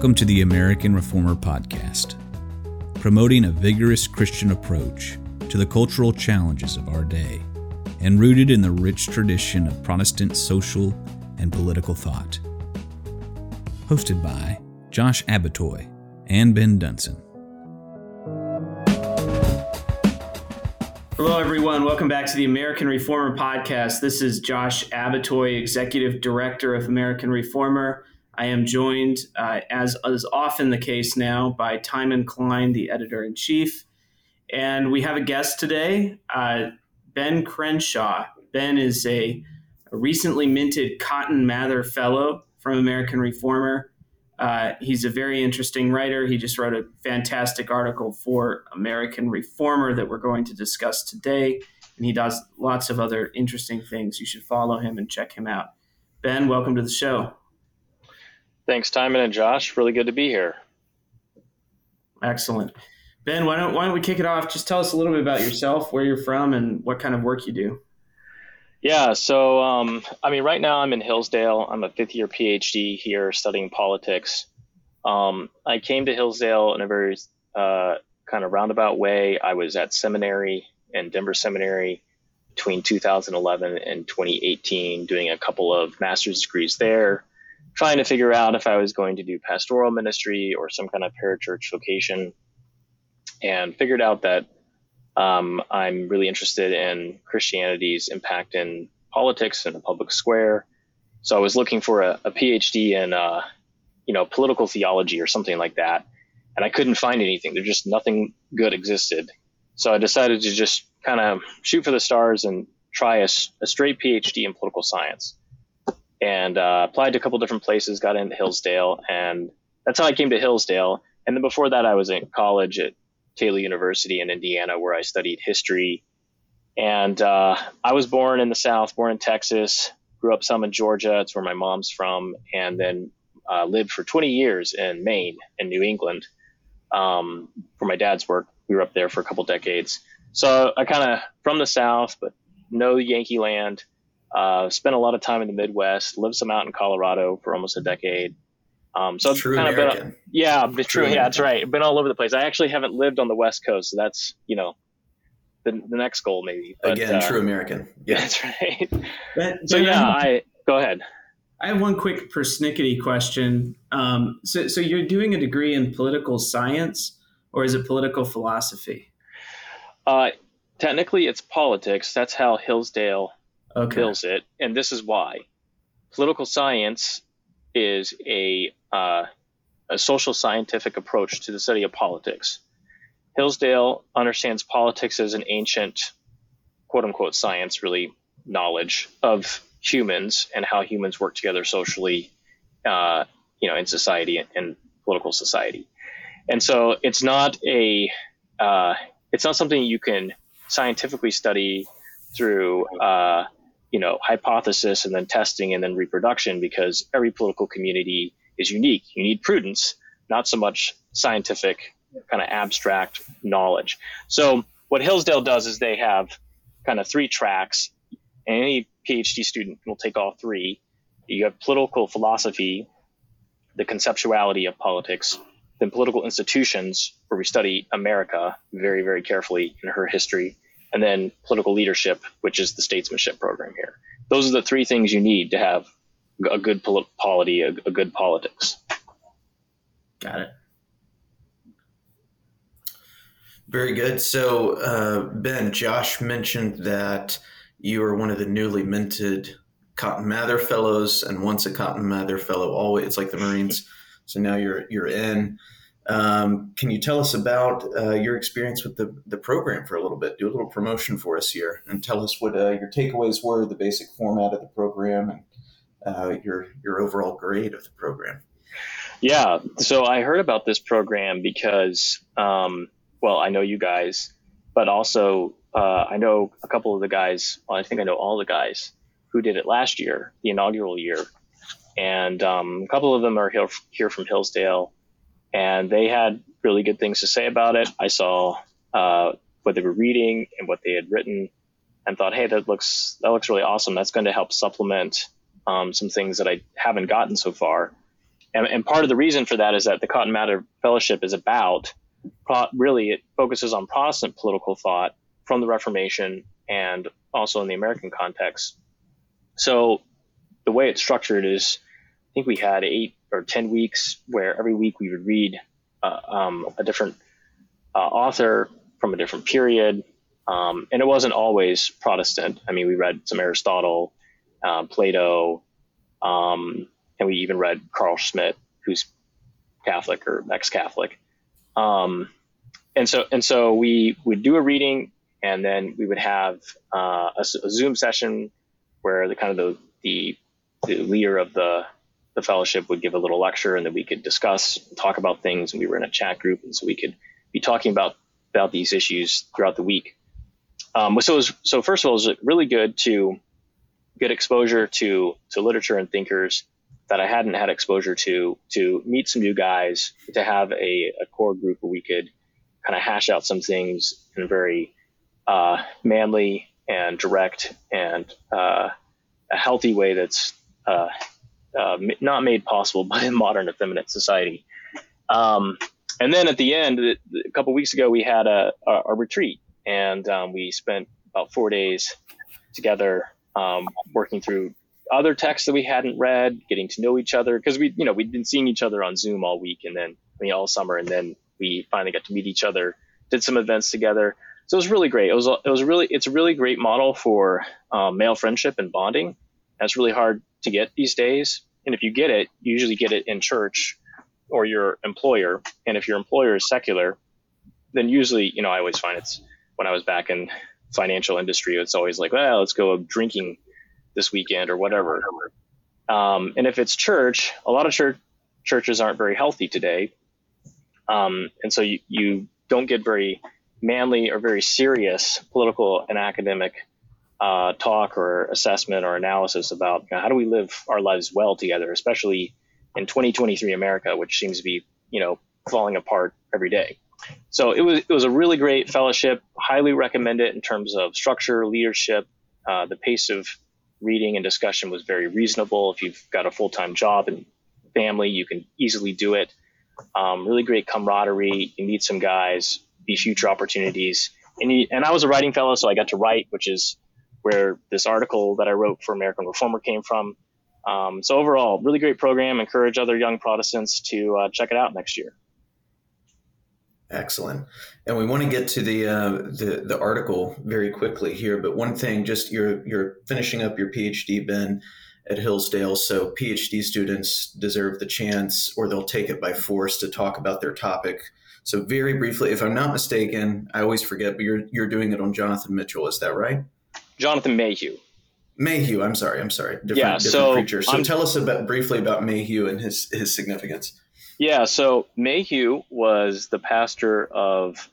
Welcome to the American Reformer Podcast, promoting a vigorous Christian approach to the cultural challenges of our day and rooted in the rich tradition of Protestant social and political thought. Hosted by Josh Abbotoy and Ben Dunson. Hello, everyone. Welcome back to the American Reformer Podcast. This is Josh Abbotoy, Executive Director of American Reformer. I am joined, uh, as is often the case now, by Timon Cline, the editor in chief. And we have a guest today, uh, Ben Crenshaw. Ben is a, a, recently minted Cotton Mather Fellow from American Reformer. Uh, he's a very interesting writer. He just wrote a fantastic article for American Reformer that we're going to discuss today. And he does lots of other interesting things. You should follow him and check him out. Ben, welcome to the show. Thanks, Timon and Josh. Really good to be here. Excellent. Ben, why don't why don't we kick it off? Just tell us a little bit about yourself, where you're from, and what kind of work you do. Yeah, so um, I mean, right now I'm in Hillsdale. I'm a fifth year PhD here studying politics. Um, I came to Hillsdale in a very uh, kind of roundabout way. I was at seminary and Denver Seminary between 2011 and 2018, doing a couple of master's degrees there trying to figure out if I was going to do pastoral ministry or some kind of parachurch vocation, and figured out that um, I'm really interested in Christianity's impact in politics and the public square. So I was looking for a, a PhD in, uh, you know, political theology or something like that, and I couldn't find anything. There just nothing good existed. So I decided to just kind of shoot for the stars and try a, a straight PhD in political science and uh, applied to a couple different places, got into Hillsdale, and that's how I came to Hillsdale. And then before that, I was in college at Taylor University in Indiana, where I studied history. And uh, I was born in the South, born in Texas, grew up some in Georgia. It's where my mom's from, and then uh, lived for 20 years in Maine and New England um, for my dad's work. We were up there for a couple decades. So I kind of from the South, but know Yankee land. Uh, spent a lot of time in the Midwest, lived some out in Colorado for almost a decade. Um, so true kind American. of been, yeah, true. true yeah, that's right. Been all over the place. I actually haven't lived on the West Coast, so that's you know the, the next goal maybe. But, Again, uh, true American. Yeah, that's right. But, so yeah, I go ahead. I have one quick persnickety question. Um, so, so you're doing a degree in political science, or is it political philosophy? Uh, technically, it's politics. That's how Hillsdale okay. it, and this is why. Political science is a uh, a social scientific approach to the study of politics. Hillsdale understands politics as an ancient, quote unquote, science, really knowledge of humans and how humans work together socially, uh, you know, in society and political society. And so it's not a, uh, it's not something you can scientifically study through uh, you know hypothesis and then testing and then reproduction because every political community is unique. You need prudence not so much scientific kind of abstract knowledge. So what hillsdale does is they have kind of three tracks. And any phd student will take all three. You have political philosophy the conceptuality of politics then political institutions where we study america very very carefully in her history and then political leadership, which is the statesmanship program here. Those are the three things you need to have a good polity, a, a good politics. Got it. Very good. So, uh, Ben, Josh mentioned that you are one of the newly minted Cotton Mather Fellows, and once a Cotton Mather Fellow, always it's like the Marines. So now you're you're in. Um, can you tell us about uh, your experience with the, the program for a little bit? Do a little promotion for us here and tell us what uh, your takeaways were, the basic format of the program, and uh, your, your overall grade of the program. Yeah, so I heard about this program because, um, well, I know you guys, but also uh, I know a couple of the guys, well, I think I know all the guys who did it last year, the inaugural year. And um, a couple of them are here, here from Hillsdale and they had really good things to say about it. I saw uh, what they were reading and what they had written, and thought, hey, that looks that looks really awesome. That's going to help supplement um, some things that I haven't gotten so far. and, and part of the reason for that is that the Cotton Mather Fellowship is about really it focuses on Protestant political thought from the Reformation and also in the American context. So the way it's structured is, I think we had eight or ten weeks where every week we would read uh, um, a different uh, author from a different period, um, and it wasn't always Protestant. I mean, we read some Aristotle, uh, Plato, um, and we even read Carl Schmitt, who's Catholic or ex-Catholic. Um, and so and so we would do a reading, and then we would have uh, a, a, Zoom session where the kind of the, the the leader of the the fellowship would give a little lecture, and then we could discuss, talk about things, and we were in a chat group, and so we could be talking about about these issues throughout the week. Um, so was, so first of all, it was really good to get exposure to to literature and thinkers that I hadn't had exposure to, to meet some new guys, to have a, a core group where we could kind of hash out some things in a very uh, manly and direct and uh, a healthy way that's uh, uh not made possible by a modern effeminate society. Um, and then at the end, a couple weeks ago, we had a, a, a retreat, and um, we spent about four days together um, working through other texts that we hadn't read, getting to know each other because we, you know, we'd been seeing each other on Zoom all week and then I mean, all summer, and then we finally got to meet each other, did some events together. So it was really great. It was it was really it's a really great model for um, male friendship and bonding. That's really hard to get these days. And if you get it, you usually get it in church or your employer. And if your employer is secular, then usually, you know, I always find it's when I was back in financial industry, it's always like, well, let's go drinking this weekend or whatever. Um, and if it's church, a lot of church churches aren't very healthy today, um, and so you, you don't get very manly or very serious political and academic uh, talk or assessment or analysis about you know, how do we live our lives well together, especially in 2023 America, which seems to be you know falling apart every day. So it was it was a really great fellowship. Highly recommend it in terms of structure, leadership, uh, the pace of reading and discussion was very reasonable. If you've got a full time job and family, you can easily do it. Um, really great camaraderie. You meet some guys, be future opportunities. And, and I was a writing fellow, so I got to write, which is where this article that I wrote for American Reformer came from. Um, so overall, really great program. Encourage other young Protestants to uh, check it out next year. Excellent. And we want to get to the, uh, the the article very quickly here, but one thing, just you're you're finishing up your PhD, Ben, at Hillsdale. So PhD students deserve the chance, or they'll take it by force to talk about their topic. So very briefly, if I'm not mistaken, I always forget, but you're you're doing it on Jonathan Mitchell. Is that right? Jonathan Mayhew. Mayhew. I'm sorry. I'm sorry. Different, yeah. Different so preacher. So I'm, tell us about briefly about Mayhew and his his significance. Yeah, so Mayhew was the pastor of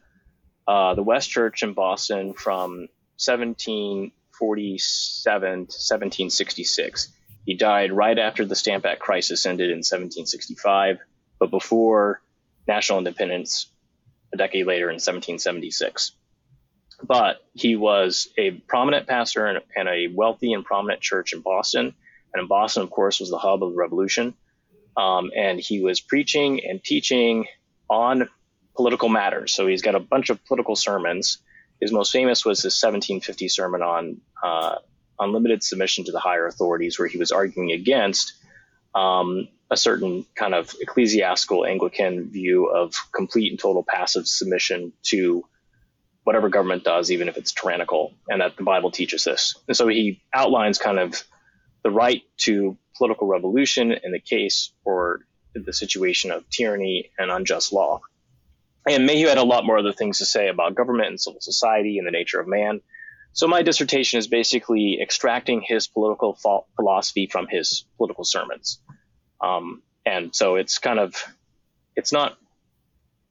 uh, the West Church in Boston from 1747 to 1766. He died right after the Stamp Act crisis ended in 1765, but before national independence a decade later in 1776. But he was a prominent pastor in a wealthy and prominent church in Boston. And in Boston, of course, was the hub of the revolution. Um, and he was preaching and teaching on political matters. So he's got a bunch of political sermons. His most famous was his 1750 sermon on uh, unlimited submission to the higher authorities, where he was arguing against um, a certain kind of ecclesiastical Anglican view of complete and total passive submission to whatever government does, even if it's tyrannical, and that the Bible teaches this. And so he outlines kind of the right to political revolution in the case or the situation of tyranny and unjust law. And Mayhew had a lot more other things to say about government and civil society and the nature of man. So my dissertation is basically extracting his political philosophy from his political sermons. Um, and so it's kind of, it's not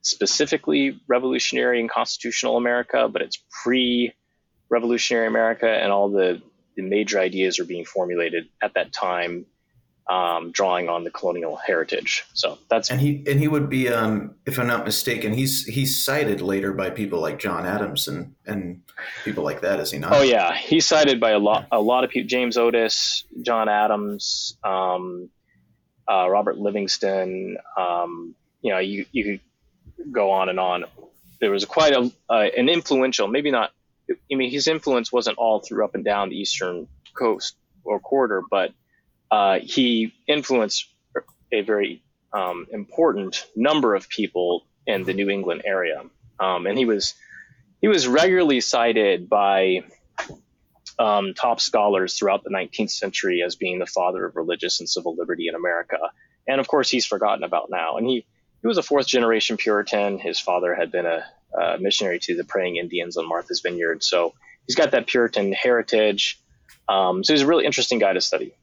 specifically revolutionary and constitutional America, but it's pre-revolutionary America and all the, the major ideas are being formulated at that time um, drawing on the colonial heritage. So that's and he and he would be, um, if I'm not mistaken, he's he's cited later by people like John Adams and and people like that, is he not? Oh yeah, he's cited by a lot a lot of people. James Otis, John Adams, um, uh, Robert Livingston. Um, you know, you you could go on and on. There was quite a uh, an influential, maybe not. I mean, his influence wasn't all through up and down the eastern coast or quarter, but uh, he influenced a very um, important number of people in the New England area, um, and he was he was regularly cited by um, top scholars throughout the 19th century as being the father of religious and civil liberty in America. And of course, he's forgotten about now. And he, he was a fourth generation Puritan. His father had been a, a missionary to the praying Indians on Martha's Vineyard. So he's got that Puritan heritage. Um, so he's a really interesting guy to study.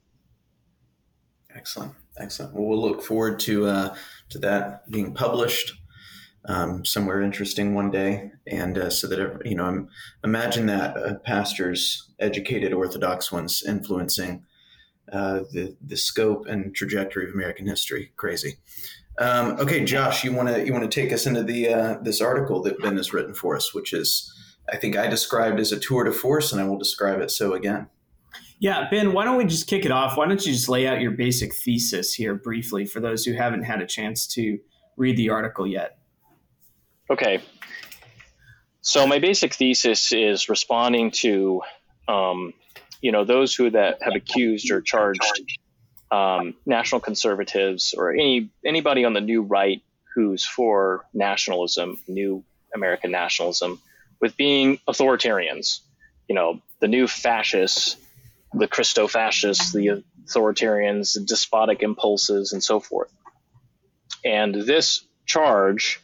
Excellent, excellent. Well, we'll look forward to uh, to that being published um, somewhere interesting one day, and uh, so that you know, imagine that uh, pastors, educated Orthodox ones, influencing uh, the the scope and trajectory of American history. Crazy. Um, okay, Josh, you want to you want to take us into the uh, this article that Ben has written for us, which is I think I described as a tour de force, and I will describe it so again. Yeah, Ben, why don't we just kick it off? Why don't you just lay out your basic thesis here briefly for those who haven't had a chance to read the article yet? Okay. So my basic thesis is responding to, um, you know, those who that have accused or charged um, national conservatives or any anybody on the new right who's for nationalism, new American nationalism, with being authoritarians. You know, the new fascists, the Christo fascists, the authoritarians, the despotic impulses, and so forth. And this charge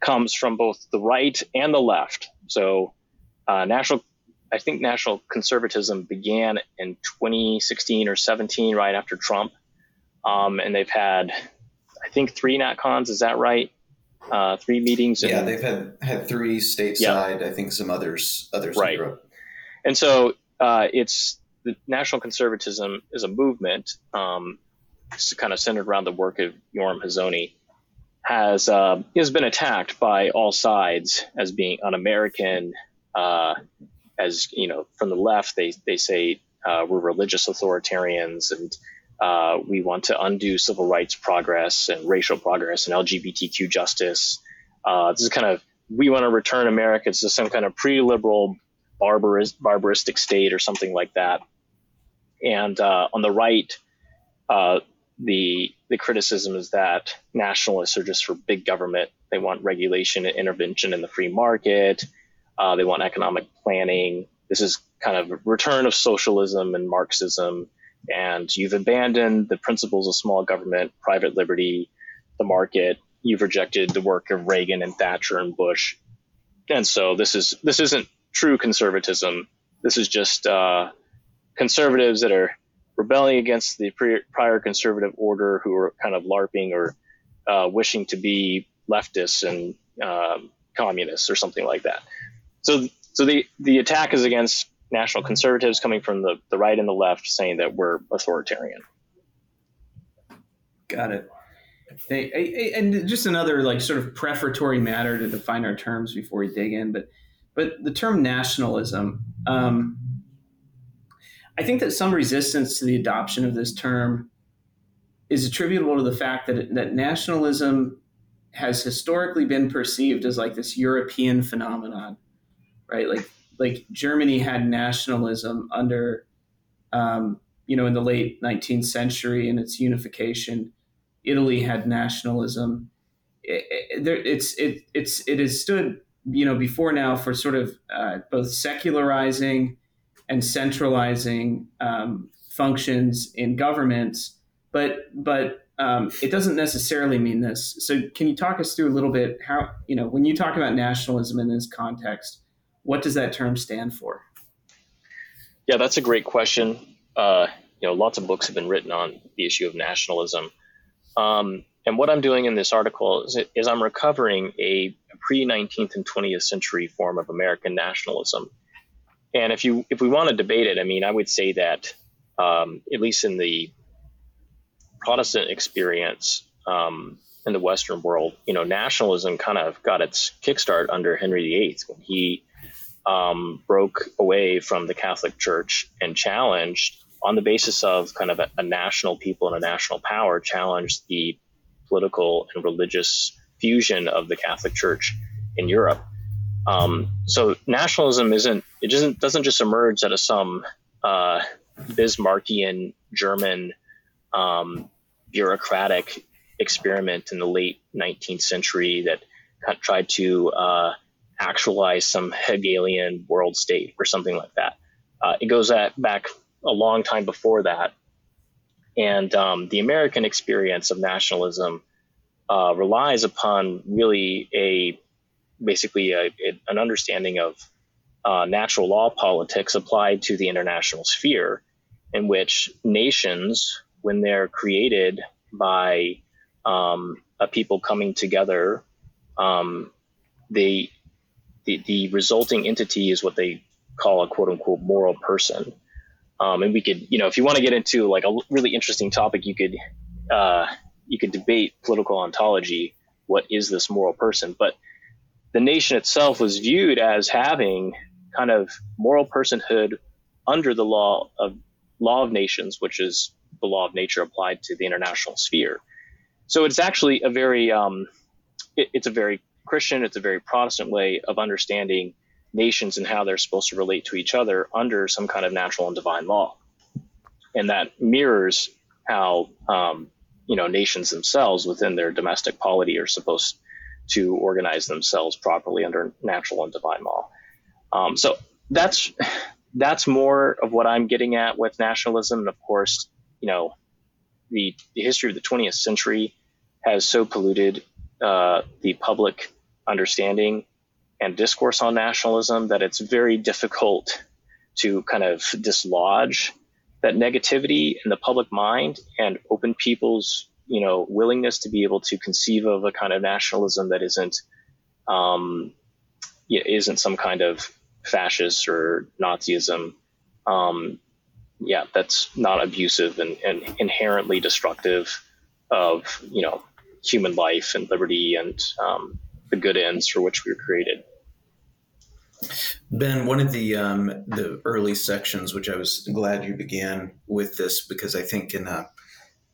comes from both the right and the left. So, uh, national, I think national conservatism began in 2016 or 17, right after Trump, um, and they've had, I think, three NatCons. Is that right? Uh, three meetings. Yeah, they've had had three stateside. Yeah. I think some others others right. And so uh, it's the national conservatism is a movement. Um, kind of centered around the work of Yoram Hazony has uh, has been attacked by all sides as being un-American. Uh, as you know, from the left, they they say uh, we're religious authoritarians and uh, we want to undo civil rights progress and racial progress and LGBTQ justice. Uh, this is kind of we want to return America to some kind of pre-liberal barbarous, barbaristic state or something like that. And uh, on the right, the the criticism is that nationalists are just for big government. They want regulation and intervention in the free market. Uh, they want economic planning. This is kind of a return of socialism and Marxism. And you've abandoned the principles of small government, private liberty, the market. You've rejected the work of Reagan and Thatcher and Bush. And so this is this isn't true conservatism. This is just uh, conservatives that are rebelling against the pre- prior conservative order who are kind of LARPing or uh, wishing to be leftists and um, communists or something like that. So, so the, the attack is against national conservatives coming from the, the right and the left saying that we're authoritarian. Got it. and just another like sort of prefatory matter to define our terms before we dig in, but but the term nationalism, um, I think that some resistance to the adoption of this term is attributable to the fact that, that nationalism has historically been perceived as like this European phenomenon, right? Like like Germany had nationalism under, um, you know, in the late 19th century and its unification. Italy had nationalism. It, it, it's it it's it has stood you know before now for sort of uh, both secularizing and centralizing um, functions in governments, but but um, it doesn't necessarily mean this. So, can you talk us through a little bit how you know when you talk about nationalism in this context, what does that term stand for? Yeah, that's a great question. Uh, you know, lots of books have been written on the issue of nationalism. Um, and what I'm doing in this article is, is I'm recovering a pre 19th and 20th century form of American nationalism and if you if we want to debate it, I mean, I would say that um, at least in the Protestant experience um, in the Western world, you know, nationalism kind of got its kickstart under Henry VIII when he um, broke away from the Catholic Church and challenged on the basis of kind of a, a national people and a national power, challenged the political and religious fusion of the Catholic Church in Europe. Um, so nationalism isn't it doesn't doesn't just emerge out of some uh, Bismarckian German um, bureaucratic experiment in the late 19th century that tried to uh, actualize some Hegelian world state or something like that. Uh, it goes back a long time before that. And um, the American experience of nationalism uh, relies upon really a basically a, a, an understanding of uh, natural law politics applied to the international sphere, in which nations, when they're created by um, a people coming together, um, they the, the resulting entity is what they call a quote unquote moral person. Um, and we could, you know, if you want to get into like a really interesting topic, you could, uh, you could debate political ontology. What is this moral person? But the nation itself was viewed as having kind of moral personhood under the law of law of nations, which is the law of nature applied to the international sphere. So it's actually a very, um, it, it's a very Christian, it's a very Protestant way of understanding nations and how they're supposed to relate to each other under some kind of natural and divine law. And that mirrors how um, you know nations themselves within their domestic polity are supposed to organize themselves properly under natural and divine law. Um, so that's that's more of what I'm getting at with nationalism. And of course, you know, the, the history of the 20th century has so polluted uh, the public understanding and discourse on nationalism that it's very difficult to kind of dislodge that negativity in the public mind and open people's you know willingness to be able to conceive of a kind of nationalism that isn't um, isn't some kind of fascist or Nazism. Um, yeah, that's not abusive and, and inherently destructive of you know human life and liberty and um, the good ends for which we were created. Ben, one of the um, the early sections, which I was glad you began with this, because I think in a,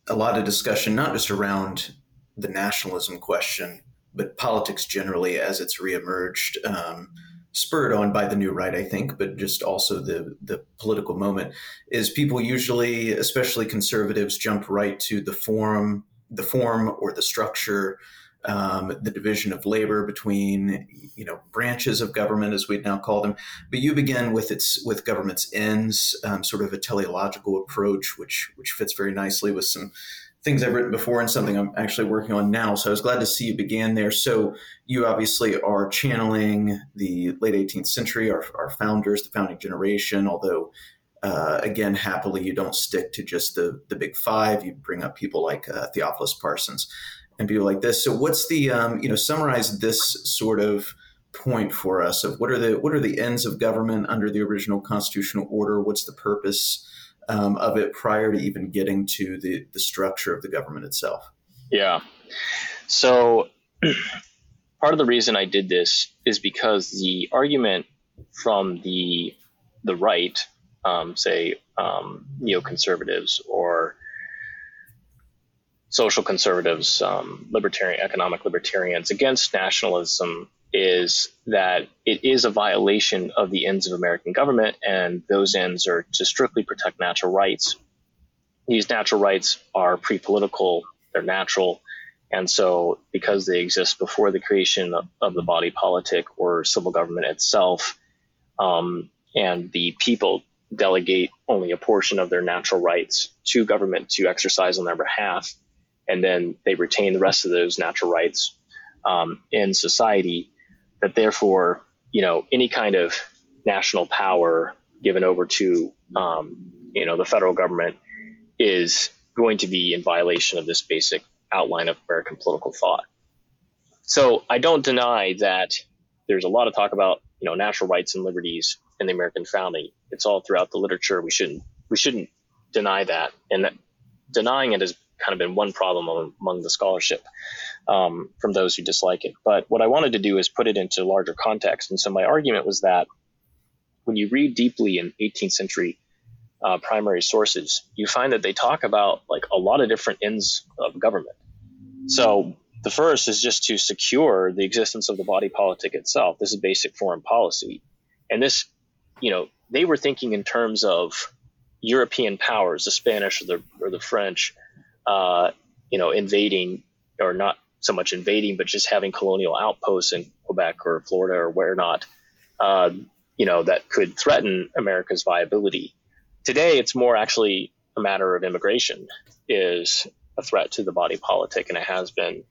a lot of discussion, not just around the nationalism question, but politics generally as it's reemerged, um, spurred on by the new right, I think, but just also the the political moment, is people usually, especially conservatives, jump right to the form, the form or the structure um, the division of labor between you know branches of government as we'd now call them but you begin with its with government's ends um, sort of a teleological approach which which fits very nicely with some things I've written before and something I'm actually working on now. So I was glad to see you began there. So you obviously are channeling the late 18th century, our, our founders, the founding generation, although uh, again, happily, you don't stick to just the the big five. You bring up people like uh, Theophilus Parsons and people like this. So what's the um, you know summarize this sort of point for us of what are the what are the ends of government under the original constitutional order? What's the purpose um, of it prior to even getting to the the structure of the government itself? Yeah. So part of the reason I did this is because the argument from the the right, um, say um, neoconservatives or social conservatives, um, libertarian, economic libertarians against nationalism is that it is a violation of the ends of American government, and those ends are to strictly protect natural rights. These natural rights are pre political, they're natural, and so because they exist before the creation of the body politic or civil government itself, um, and the people delegate only a portion of their natural rights to government to exercise on their behalf, and then they retain the rest of those natural rights um, in society. That therefore, you know, any kind of national power given over to, um, you know, the federal government is going to be in violation of this basic outline of American political thought. So I don't deny that there's a lot of talk about, you know, natural rights and liberties in the American founding. It's all throughout the literature. We shouldn't we shouldn't deny that, and that denying it is kind of been one problem among the scholarship um, from those who dislike it. But what I wanted to do is put it into larger context. And so my argument was that when you read deeply in 18th century uh, primary sources, you find that they talk about like a lot of different ends of government. So the first is just to secure the existence of the body politic itself. This is basic foreign policy, and this, you know, they were thinking in terms of European powers, the Spanish or the or the French, uh, you know, invading or not so much invading, but just having colonial outposts in Quebec or Florida or where not, uh, you know, that could threaten America's viability. Today, it's more actually a matter of immigration is a threat to the body politic, and it has been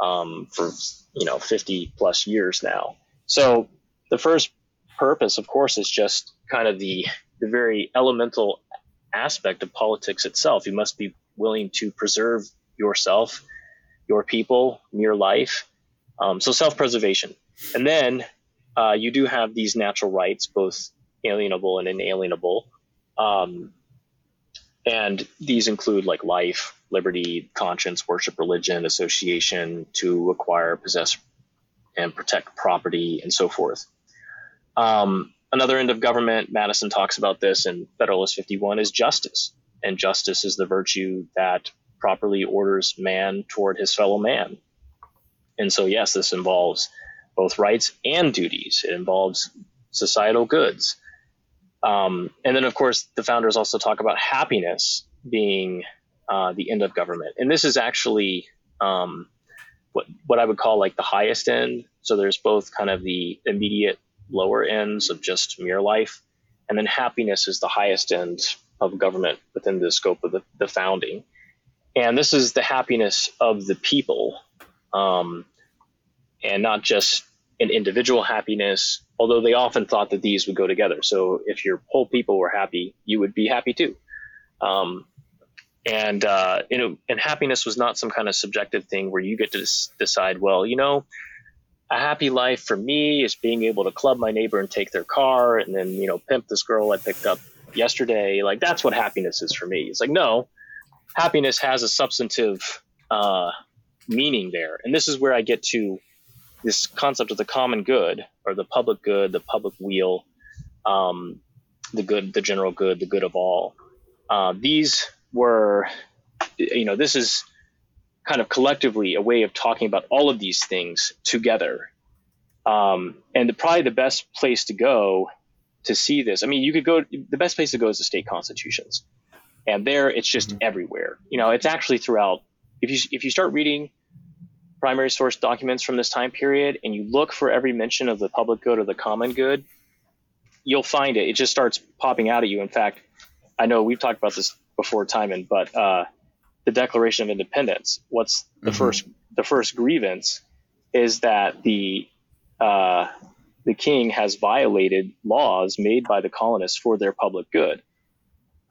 um, for you know 50 plus years now. So the first purpose, of course, is just kind of the the very elemental aspect of politics itself. You must be willing to preserve yourself, your people, your life. Um, so self preservation, and then uh, you do have these natural rights, both alienable and inalienable. Um, and these include like life, liberty, conscience, worship, religion, association, to acquire, possess, and protect property, and so forth. Um, another end of government, Madison talks about this in Federalist 51, is justice. And justice is the virtue that properly orders man toward his fellow man. And so, yes, this involves both rights and duties. It involves societal goods. Um, and then, of course, the founders also talk about happiness being uh, the end of government. And this is actually um, what, what I would call like the highest end. So there's both kind of the immediate lower ends of just mere life, and then happiness is the highest end of government within the scope of the, the founding. And this is the happiness of the people, um, and not just an individual happiness, although they often thought that these would go together. So if your whole people were happy, you would be happy too. Um, and uh, you know, and happiness was not some kind of subjective thing where you get to decide, well, you know, a happy life for me is being able to club my neighbor and take their car, and then you know, pimp this girl I picked up yesterday. Like that's what happiness is for me. It's like no, happiness has a substantive uh, meaning there, and this is where I get to this concept of the common good or the public good, the public weal, um, the good, the general good, the good of all. Uh, these were, you know, this is kind of collectively a way of talking about all of these things together. Um, and the, probably the best place to go to see this, I mean, you could go, the best place to go is the state constitutions. And there it's just mm-hmm. everywhere. You know, it's actually throughout. If you, if you start reading primary source documents from this time period and you look for every mention of the public good or the common good, you'll find it. It just starts popping out at you. In fact, I know we've talked about this before, Timon, but uh, the Declaration of Independence. What's the mm-hmm. first the first grievance is that the uh, the king has violated laws made by the colonists for their public good.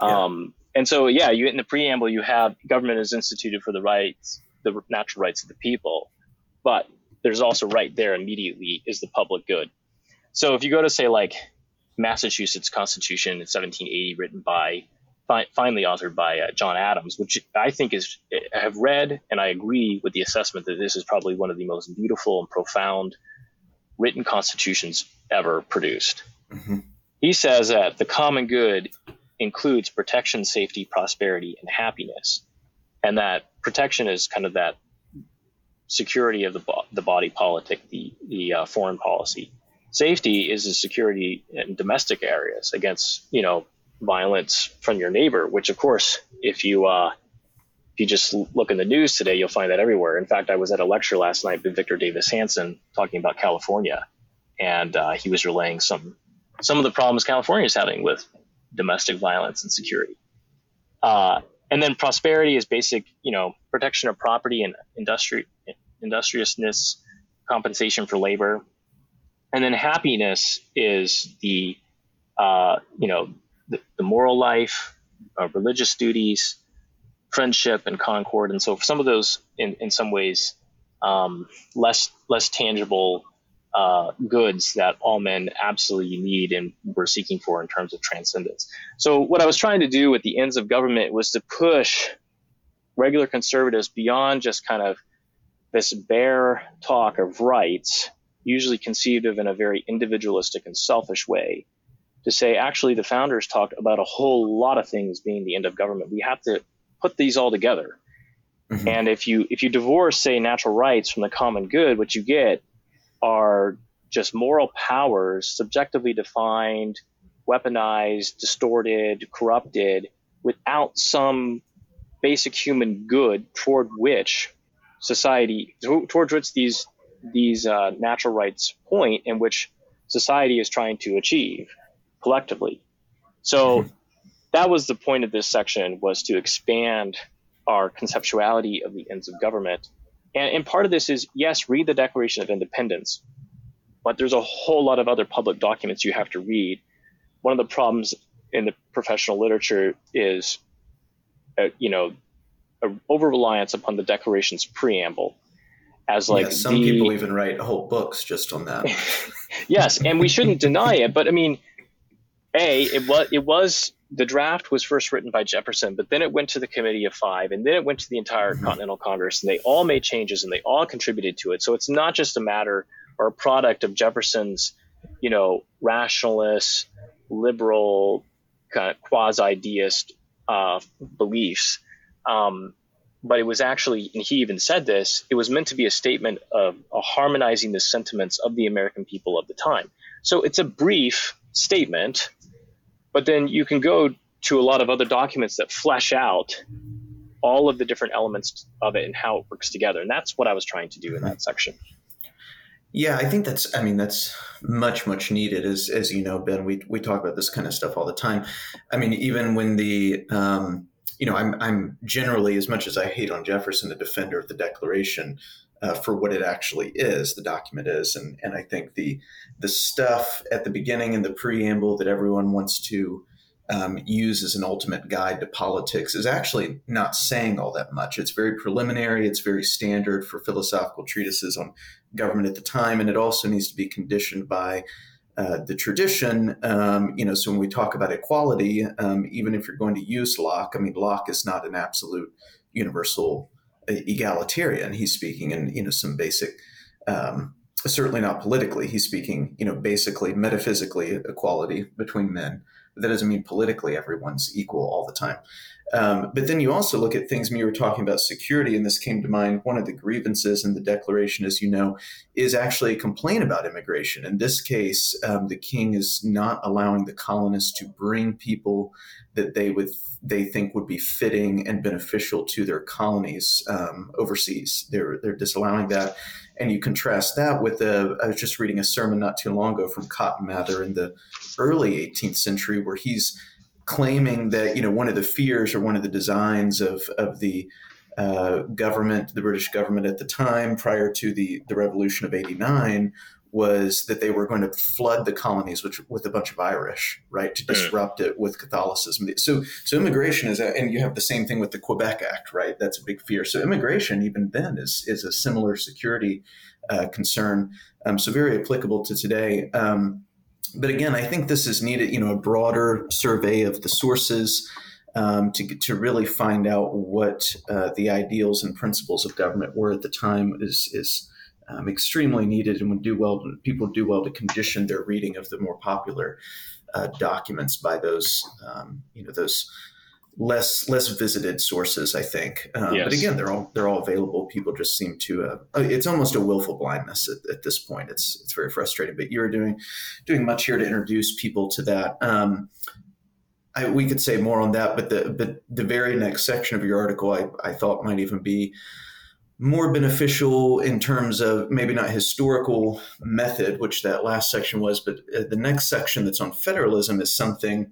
Yeah. Um, and so, yeah, you in the preamble you have government is instituted for the rights the natural rights of the people, but there's also right there immediately is the public good. So if you go to say like Massachusetts Constitution in 1780, written by fi- finally authored by uh, John Adams, which I think is I have read and I agree with the assessment that this is probably one of the most beautiful and profound written constitutions ever produced. Mm-hmm. He says that the common good includes protection, safety, prosperity, and happiness and that protection is kind of that security of the, bo- the body politic, the, the uh, foreign policy. Safety is a security in domestic areas against, you know, violence from your neighbor, which of course, if you, uh, if you just look in the news today, you'll find that everywhere. In fact, I was at a lecture last night with Victor Davis Hanson talking about California, and uh, he was relaying some some of the problems California is having with domestic violence and security. Uh, and then prosperity is basic, you know, protection of property and industriousness, compensation for labor. And then happiness is the, uh, you know, the, the moral life, uh, religious duties, friendship and concord. And so some of those, in, in some ways, um, less less tangible uh, goods that all men absolutely need and were seeking for in terms of transcendence. So, what I was trying to do with the ends of government was to push regular conservatives beyond just kind of this bare talk of rights, usually conceived of in a very individualistic and selfish way, to say actually the founders talked about a whole lot of things being the end of government. We have to put these all together. Mm-hmm. And if you if you divorce, say, natural rights from the common good, what you get are just moral powers subjectively defined, weaponized, distorted, corrupted, without some basic human good toward which society towards which these these uh, natural rights point in which society is trying to achieve collectively. So. that was the point of this section was to expand our conceptuality of the ends of government. And, and part of this is yes, read the Declaration of Independence, but there's a whole lot of other public documents you have to read. One of the problems in the professional literature is, uh, you know, over reliance upon the Declaration's preamble as like yeah, some the, people even write whole books just on that. yes, and we shouldn't deny it, but I mean, a it was it was the draft was first written by Jefferson, but then it went to the Committee of Five, and then it went to the entire mm-hmm. Continental Congress, and they all made changes and they all contributed to it. So it's not just a matter or a product of Jefferson's, you know, rationalist, liberal, kind of quasi-deist uh, beliefs. Um, but it was actually, and he even said this, it was meant to be a statement of harmonizing the sentiments of the American people of the time. So it's a brief statement, but then you can go to a lot of other documents that flesh out all of the different elements of it and how it works together. And that's what I was trying to do in that section. Yeah, I think that's. I mean, that's much much needed. As as you know, Ben, we we talk about this kind of stuff all the time. I mean, even when the um, you know, I'm, I'm generally, as much as I hate on Jefferson, the defender of the Declaration uh, for what it actually is, the document is, and and I think the the stuff at the beginning in the preamble that everyone wants to um, use as an ultimate guide to politics is actually not saying all that much. It's very preliminary. It's very standard for philosophical treatises on government at the time, and it also needs to be conditioned by uh, the tradition, um, you know, so when we talk about equality, um, even if you're going to use Locke, I mean, Locke is not an absolute universal egalitarian. He's speaking in, you know, some basic, um, certainly not politically. He's speaking, you know, basically metaphysically equality between men. That doesn't mean politically everyone's equal all the time. Um, but then you also look at things when you were talking about security, and this came to mind. One of the grievances in the Declaration, as you know, is actually a complaint about immigration. In this case, um, the king is not allowing the colonists to bring people that they would they think would be fitting and beneficial to their colonies um, overseas. They're they're disallowing that, and you contrast that with the. I was just reading a sermon not too long ago from Cotton Mather in the early 18th century, where he's claiming that you know one of the fears or one of the designs of of the uh, government, the British government at the time, prior to the the Revolution of '89, was that they were going to flood the colonies with, with a bunch of Irish, right, to disrupt it with Catholicism. So, so immigration is, a, and you have the same thing with the Quebec Act, right? That's a big fear. So, immigration, even then, is is a similar security uh, concern. Um, so, very applicable to today. Um, but again, I think this is needed, you know, a broader survey of the sources um, to, to really find out what uh, the ideals and principles of government were at the time is, is um, extremely needed and would do well, people do well to condition their reading of the more popular uh, documents by those, um, you know, those less less visited sources, I think. Um, yes. But again, they're all they're all available. People just seem to. Uh, uh, it's almost a willful blindness at, at, this point. It's it's very frustrating. But you're doing doing much here to introduce people to that. Um, I, we could say more on that, but the but the very next section of your article, I, I thought might even be more beneficial in terms of maybe not historical method, which that last section was, but uh, the next section that's on federalism is something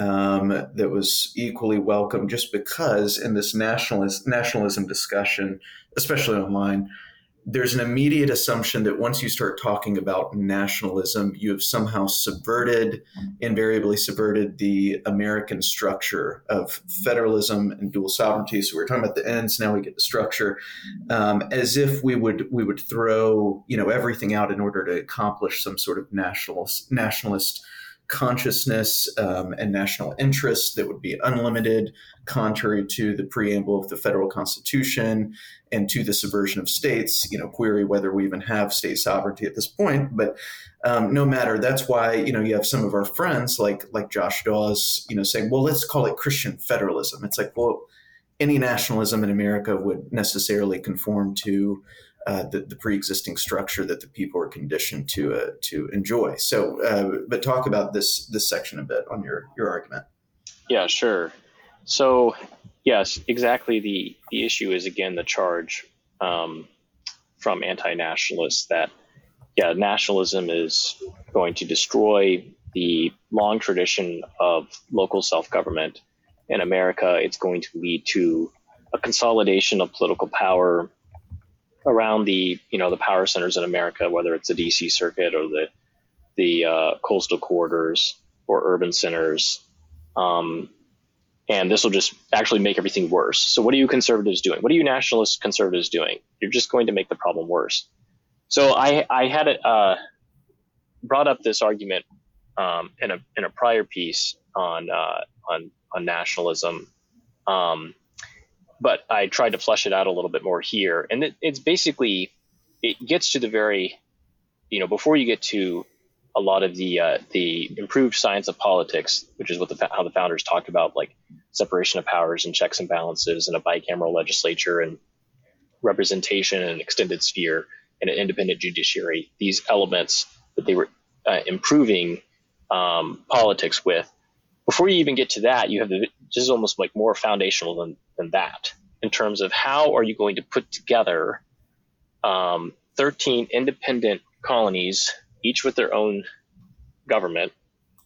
um, that was equally welcome just because in this nationalist, nationalism discussion, especially online, there's an immediate assumption that once you start talking about nationalism, you have somehow subverted, invariably subverted the American structure of federalism and dual sovereignty. So we're talking about the ends, now we get the structure, um, as if we would we would throw you know everything out in order to accomplish some sort of nationalist nationalist consciousness um, and national interest that would be unlimited, contrary to the preamble of the federal constitution and to the subversion of states. You know, query whether we even have state sovereignty at this point, but um, no matter. That's why you know you have some of our friends like like Josh Dawes, you know, saying, well, let's call it Christian federalism. It's like, well, any nationalism in America would necessarily conform to uh, the, the, pre-existing structure that the people are conditioned to uh, to enjoy. So, uh, but talk about this this section a bit on your your argument. Yeah, sure. So, yes, exactly. the The issue is again the charge um, from anti-nationalists that yeah, nationalism is going to destroy the long tradition of local self-government in America. It's going to lead to a consolidation of political power around the you know the power centers in America, whether it's the D.C. circuit or the the uh, coastal corridors or urban centers, um, and this will just actually make everything worse. So, what are you conservatives doing? What are you nationalist conservatives doing? You're just going to make the problem worse. So, I I had uh, brought up this argument um, in a in a prior piece on uh, on on nationalism. Um, but I tried to flesh it out a little bit more here. And it, it's basically, it gets to the very, you know, before you get to a lot of the uh, the improved science of politics, which is what the how the founders talked about, like separation of powers and checks and balances, and a bicameral legislature and representation and extended sphere and an independent judiciary. These elements that they were uh, improving um, politics with. Before you even get to that, you have the this is almost like more foundational than than that in terms of how are you going to put together um, 13 independent colonies, each with their own government,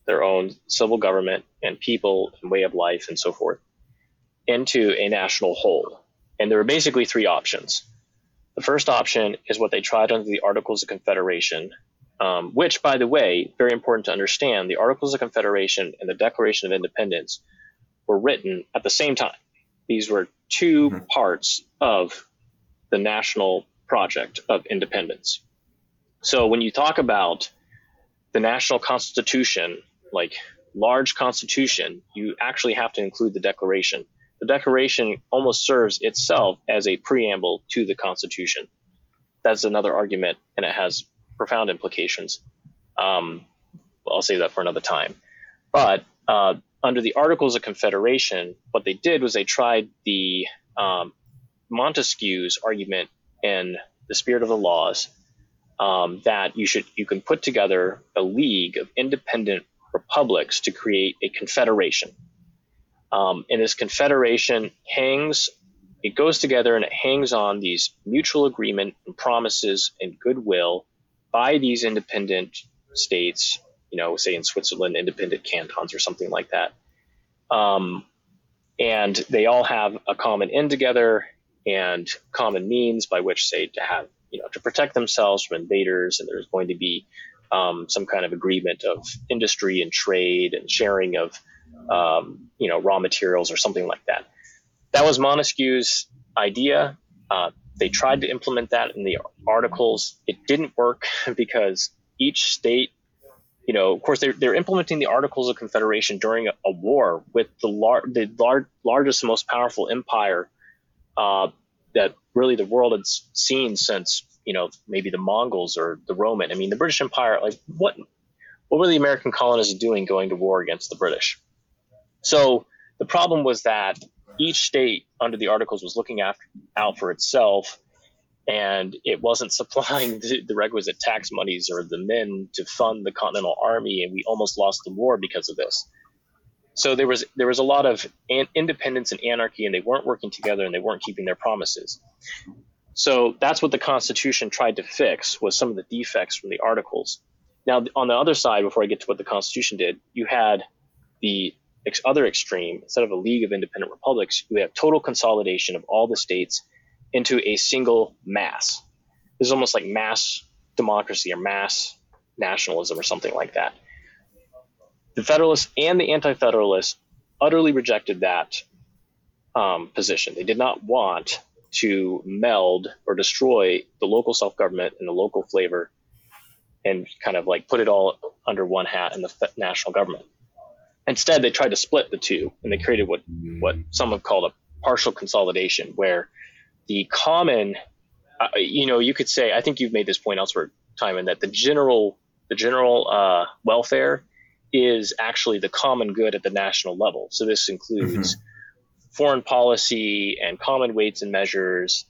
their own civil government and people and way of life and so forth, into a national whole. And there are basically three options. The first option is what they tried under the Articles of Confederation, um, which, by the way, very important to understand, the Articles of Confederation and the Declaration of Independence were written at the same time. These were 2 mm-hmm. parts of the national project of independence. So when you talk about the national constitution, like large constitution, you actually have to include the declaration. The declaration almost serves itself as a preamble to the constitution. That's another argument, and it has profound implications. Um, I'll save that for another time. But uh, under the Articles of Confederation, what they did was they tried the um, Montesquieu's argument in the spirit of the laws um, that you should you can put together a league of independent republics to create a confederation. Um, and this confederation hangs, it goes together and it hangs on these mutual agreement and promises and goodwill by these independent states you know, say in Switzerland, independent cantons or something like that. Um, and they all have a common end together and common means by which, say, to have, you know, to protect themselves from invaders. And there's going to be um, some kind of agreement of industry and trade and sharing of, um, you know, raw materials or something like that. That was Montesquieu's idea. Uh, they tried to implement that in the articles. It didn't work because each state you know, of course, they're, they're implementing the Articles of Confederation during a, a war with the, lar- the lar- largest, most powerful empire uh, that really the world had seen since, you know, maybe the Mongols or the Roman. I mean, the British Empire, like, what, what were the American colonists doing going to war against the British? So the problem was that each state under the Articles was looking after, out for itself and it wasn't supplying the, the, requisite tax monies or the men to fund the Continental Army, and we almost lost the war because of this. So there was there was a lot of an, independence and anarchy, and they weren't working together, and they weren't keeping their promises. So that's what the Constitution tried to fix was some of the defects from the Articles. Now, on the other side, before I get to what the Constitution did, you had the ex- other extreme. Instead of a league of independent republics, you have total consolidation of all the states into a single mass. This is almost like mass democracy or mass nationalism or something like that. The Federalists and the Anti Federalists utterly rejected that um, position. They did not want to meld or destroy the local self government and the local flavor and kind of like put it all under one hat in the national government. Instead, they tried to split the two, and they created what what some have called a partial consolidation, where the common, uh, you know, you could say, I think you've made this point elsewhere, Timon, that the general the general uh, welfare is actually the common good at the national level. So this includes mm-hmm. foreign policy and common weights and measures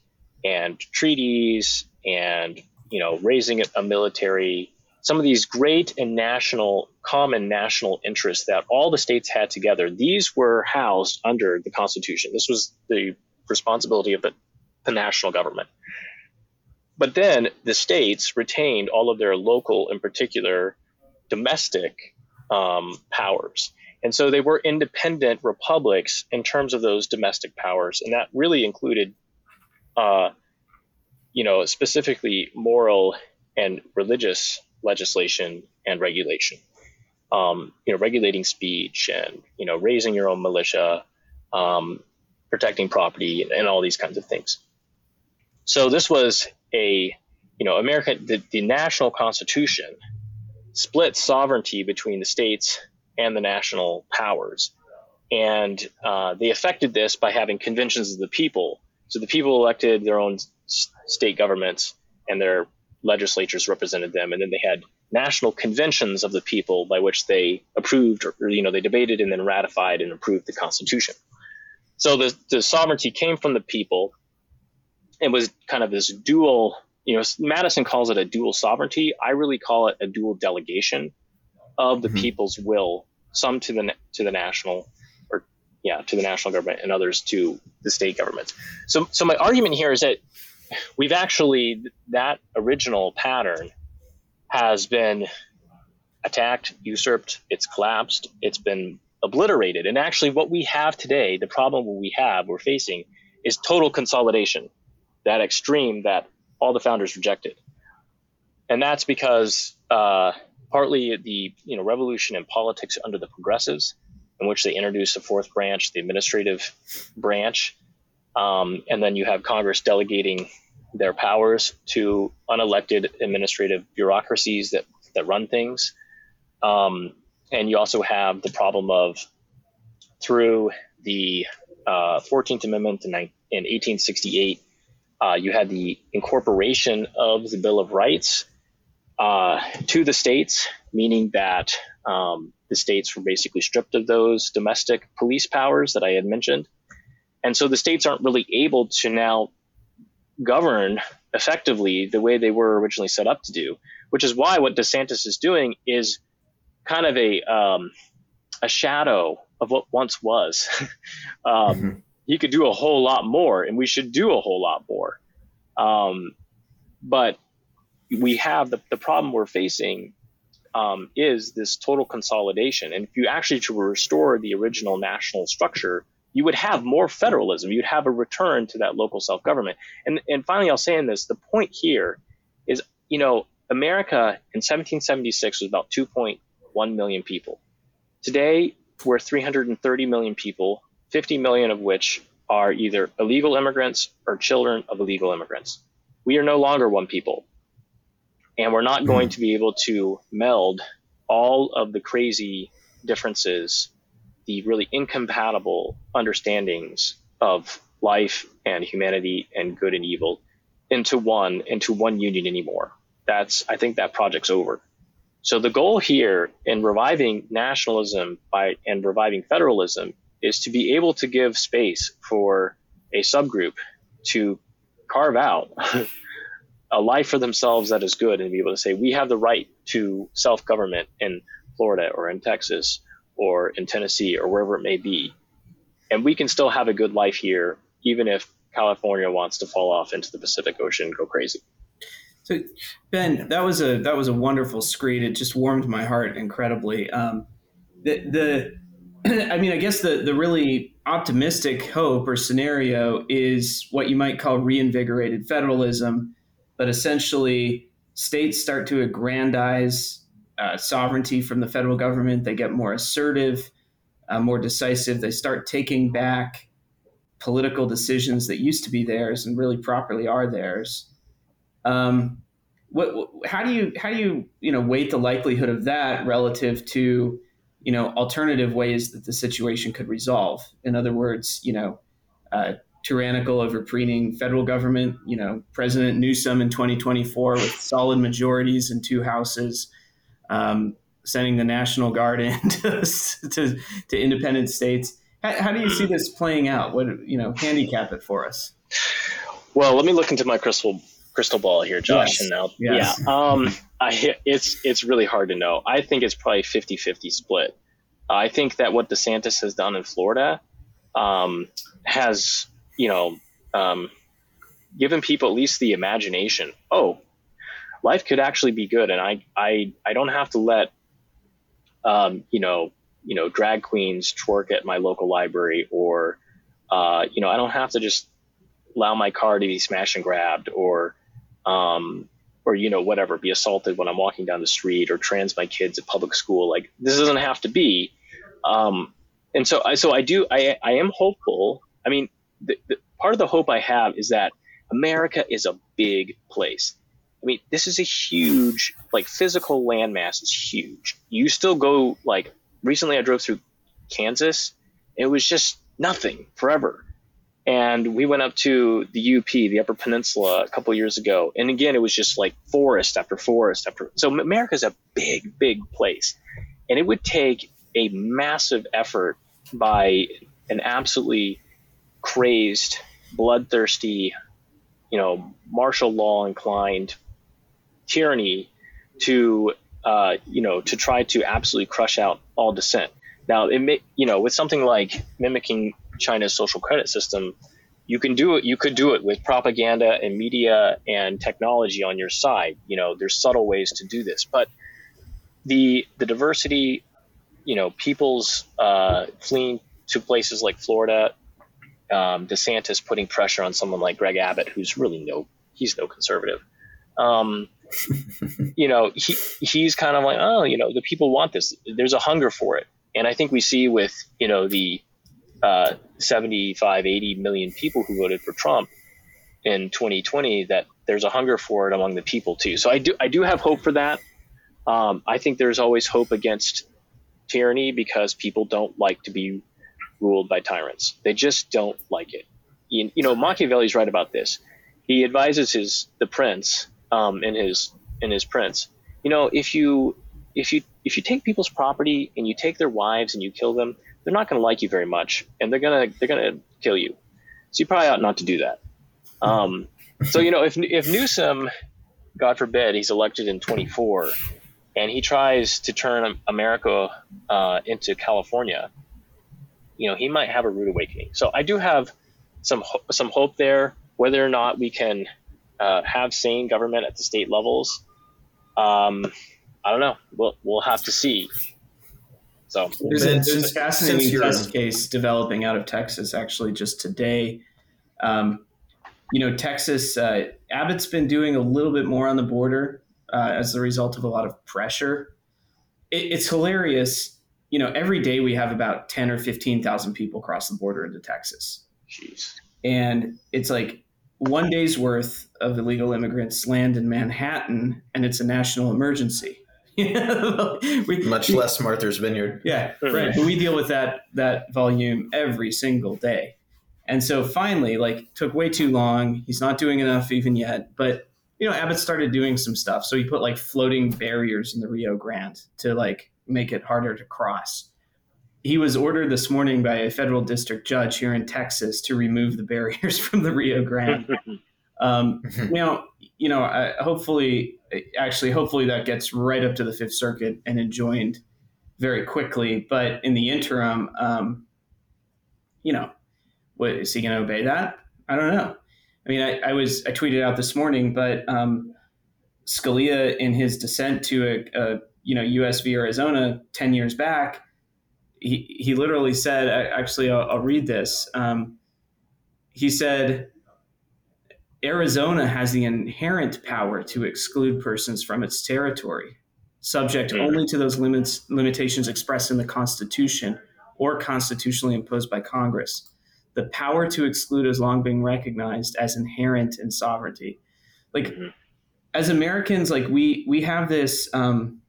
and treaties and you know raising a military some of these great and national common national interests that all the states had together these were housed under the constitution this was the responsibility of the, the national government but then the states retained all of their local in particular domestic um, powers and so they were independent republics in terms of those domestic powers and that really included uh, you know, specifically moral and religious legislation and regulation. Um, you know, regulating speech and you know, raising your own militia, um, protecting property, and all these kinds of things. So this was a, you know, America. The, the national constitution split sovereignty between the states and the national powers, and uh, they affected this by having conventions of the people. So the people elected their own state governments and their legislatures represented them, and then they had national conventions of the people by which they approved or you know they debated and then ratified and approved the Constitution. So the the sovereignty came from the people. It was kind of this dual. You know, Madison calls it a dual sovereignty. I really call it a dual delegation of the mm-hmm. people's will, some to the to the national or yeah to the national government and others to the state governments. So so my argument here is that we've actually that original pattern has been attacked, usurped, it's collapsed, it's been obliterated. And actually, what we have today, the problem we have, we're facing, is total consolidation, that extreme that all the founders rejected. And that's because uh, partly the you know revolution in politics under the progressives, in which they introduced a fourth branch, the administrative branch, um, and then you have Congress delegating their powers to unelected administrative bureaucracies that, that run things. Um, and you also have the problem of through the uh, 14th Amendment in, in 1868, uh, you had the incorporation of the Bill of Rights uh, to the states, meaning that um, the states were basically stripped of those domestic police powers that I had mentioned. And so the states aren't really able to now govern effectively the way they were originally set up to do, which is why what DeSantis is doing is kind of a um, a shadow of what once was. um, mm-hmm. He could do a whole lot more, and we should do a whole lot more. Um, but we have the, the problem we're facing um, is this total consolidation. And if you actually to restore the original national structure, you would have more federalism. You'd have a return to that local self government. And and finally, I'll say in this: the point here is, you know, America in 1776 was about 2.1 million people. Today, we're 330 million people, 50 million of which are either illegal immigrants or children of illegal immigrants. We are no longer one people. And we're not going to be able to meld all of the crazy differences the really incompatible understandings of life and humanity and good and evil into one into one union anymore. That's I think that project's over. So the goal here in reviving nationalism by and reviving federalism is to be able to give space for a subgroup to carve out a life for themselves that is good and be able to say we have the right to self-government in Florida or in Texas or in Tennessee or wherever it may be. And we can still have a good life here, even if California wants to fall off into the Pacific Ocean and go crazy. So, Ben, that was a that was a wonderful screed. It just warmed my heart incredibly. Um, the the, I mean, I guess the the really optimistic hope or scenario is what you might call reinvigorated federalism, but essentially states start to aggrandize uh, sovereignty from the federal government. They get more assertive, uh, more decisive. They start taking back political decisions that used to be theirs and really properly are theirs. Um, what how do you how do you you know weight the likelihood of that relative to you know alternative ways that the situation could resolve in other words you know uh, tyrannical overpreening federal government you know president newsom in 2024 with solid majorities in two houses um, sending the national guard in to, to, to independent states how, how do you see this playing out what you know handicap it for us well let me look into my crystal crystal ball here, Josh. Yes. And now, yes. yeah, um, I, it's it's really hard to know. I think it's probably 50-50 split. I think that what DeSantis has done in Florida um, has, you know, um, given people at least the imagination. Oh, life could actually be good, and I I I don't have to let, um, you know, you know, drag queens twerk at my local library, or, uh, you know, I don't have to just allow my car to be smashed and grabbed, or um, or you know whatever, be assaulted when I'm walking down the street, or trans my kids at public school. Like this doesn't have to be. Um, and so I so I do I I am hopeful. I mean, the, the, part of the hope I have is that America is a big place. I mean, this is a huge like physical landmass is huge. You still go like recently I drove through Kansas. It was just nothing forever. And we went up to the UP, the Upper Peninsula, a couple years ago. And again, it was just like forest after forest after. So America's a big, big place. And it would take a massive effort by an absolutely crazed, bloodthirsty, you know, martial law inclined tyranny to, uh, you know, to try to absolutely crush out all dissent. Now, it may, you know, with something like mimicking China's social credit system, you can do it. You could do it with propaganda and media and technology on your side. You know, there's subtle ways to do this, but the the diversity, you know, people's uh, fleeing to places like Florida, um, DeSantis putting pressure on someone like Greg Abbott, who's really no, he's no conservative. Um, you know, he he's kind of like, oh, you know, the people want this. There's a hunger for it, and I think we see with you know the uh, 75, 80 million people who voted for Trump in 2020 that there's a hunger for it among the people too. So I do I do have hope for that. Um, I think there's always hope against tyranny because people don't like to be ruled by tyrants. They just don't like it. You, you know, Machiavelli's right about this. He advises his the prince um, in his in his prince. You know, if you if you if you take people's property and you take their wives and you kill them, they're not going to like you very much, and they're gonna they're gonna kill you. So you probably ought not to do that. Um, so you know, if if Newsom, God forbid, he's elected in 24, and he tries to turn America uh, into California, you know, he might have a rude awakening. So I do have some ho- some hope there. Whether or not we can uh, have sane government at the state levels, um, I don't know. We'll we'll have to see. So there's a, there's a fascinating test case developing out of Texas actually just today. Um, you know, Texas, uh, Abbott's been doing a little bit more on the border uh, as a result of a lot of pressure. It, it's hilarious. You know, every day we have about 10 or 15,000 people cross the border into Texas. Jeez. And it's like one day's worth of illegal immigrants land in Manhattan, and it's a national emergency. we, Much we, less Martha's Vineyard. Yeah, right. But we deal with that that volume every single day, and so finally, like, took way too long. He's not doing enough even yet. But you know, Abbott started doing some stuff. So he put like floating barriers in the Rio Grande to like make it harder to cross. He was ordered this morning by a federal district judge here in Texas to remove the barriers from the Rio Grande. um, now, you know, uh, hopefully actually, hopefully that gets right up to the Fifth Circuit and enjoined very quickly. But in the interim, um, you know, what, is he going to obey that? I don't know. I mean, I, I, was I tweeted out this morning, but um, Scalia, in his dissent to a, a, you know U.S. v. Arizona ten years back, he he literally said, actually, I'll, I'll read this. Um, he said Arizona has the inherent power to exclude persons from its territory, subject only to those limits, limitations expressed in the Constitution or constitutionally imposed by Congress. The power to exclude has long been recognized as inherent in sovereignty. Like, mm-hmm. as Americans, like we we have this. Um,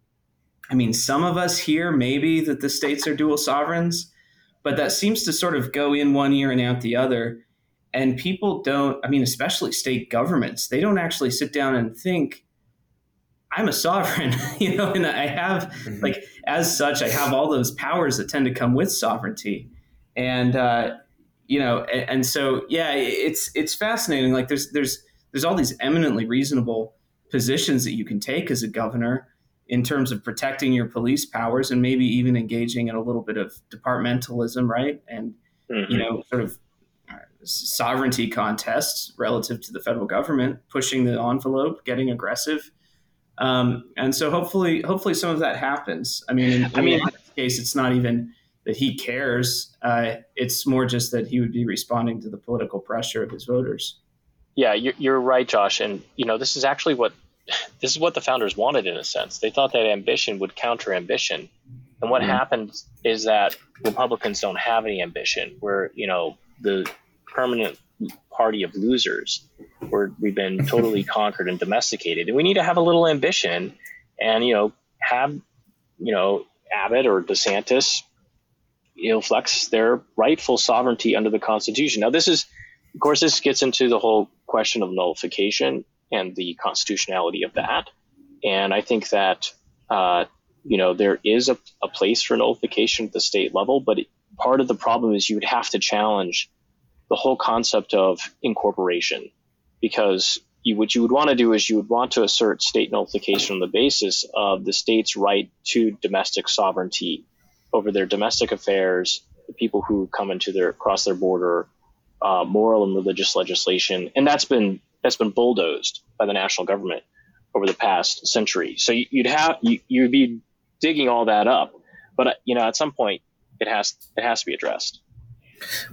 I mean, some of us here maybe that the states are dual sovereigns, but that seems to sort of go in one ear and out the other. And people don't. I mean, especially state governments, they don't actually sit down and think. I'm a sovereign, you know, and I have mm-hmm. like as such, I have all those powers that tend to come with sovereignty, and uh, you know, and, and so yeah, it's it's fascinating. Like there's there's there's all these eminently reasonable positions that you can take as a governor in terms of protecting your police powers and maybe even engaging in a little bit of departmentalism, right? And mm-hmm. you know, sort of sovereignty contests relative to the federal government, pushing the envelope, getting aggressive. Um, and so hopefully, hopefully some of that happens. I mean, in, I mean, in this case, it's not even that he cares. Uh, it's more just that he would be responding to the political pressure of his voters. Yeah, you're, you're right, Josh. And you know, this is actually what this is what the founders wanted in a sense. They thought that ambition would counter ambition. And what mm-hmm. happened is that Republicans don't have any ambition. We're, you know, the permanent party of losers where we've been totally conquered and domesticated. And we need to have a little ambition and, you know, have, you know, Abbott or DeSantis, you know, flex their rightful sovereignty under the Constitution. Now, this is, of course, this gets into the whole question of nullification and the constitutionality of that. And I think that, uh, you know, there is a, a, place for nullification at the state level, but it, part of the problem is you would have to challenge the whole concept of incorporation because you, what you would want to do is you would want to assert state nullification on the basis of the state's right to domestic sovereignty over their domestic affairs, the people who come into their cross their border, uh, moral and religious legislation, and that's been that's been bulldozed by the national government over the past century. So you'd have you, you'd be digging all that up, but uh, you know at some point it has it has to be addressed.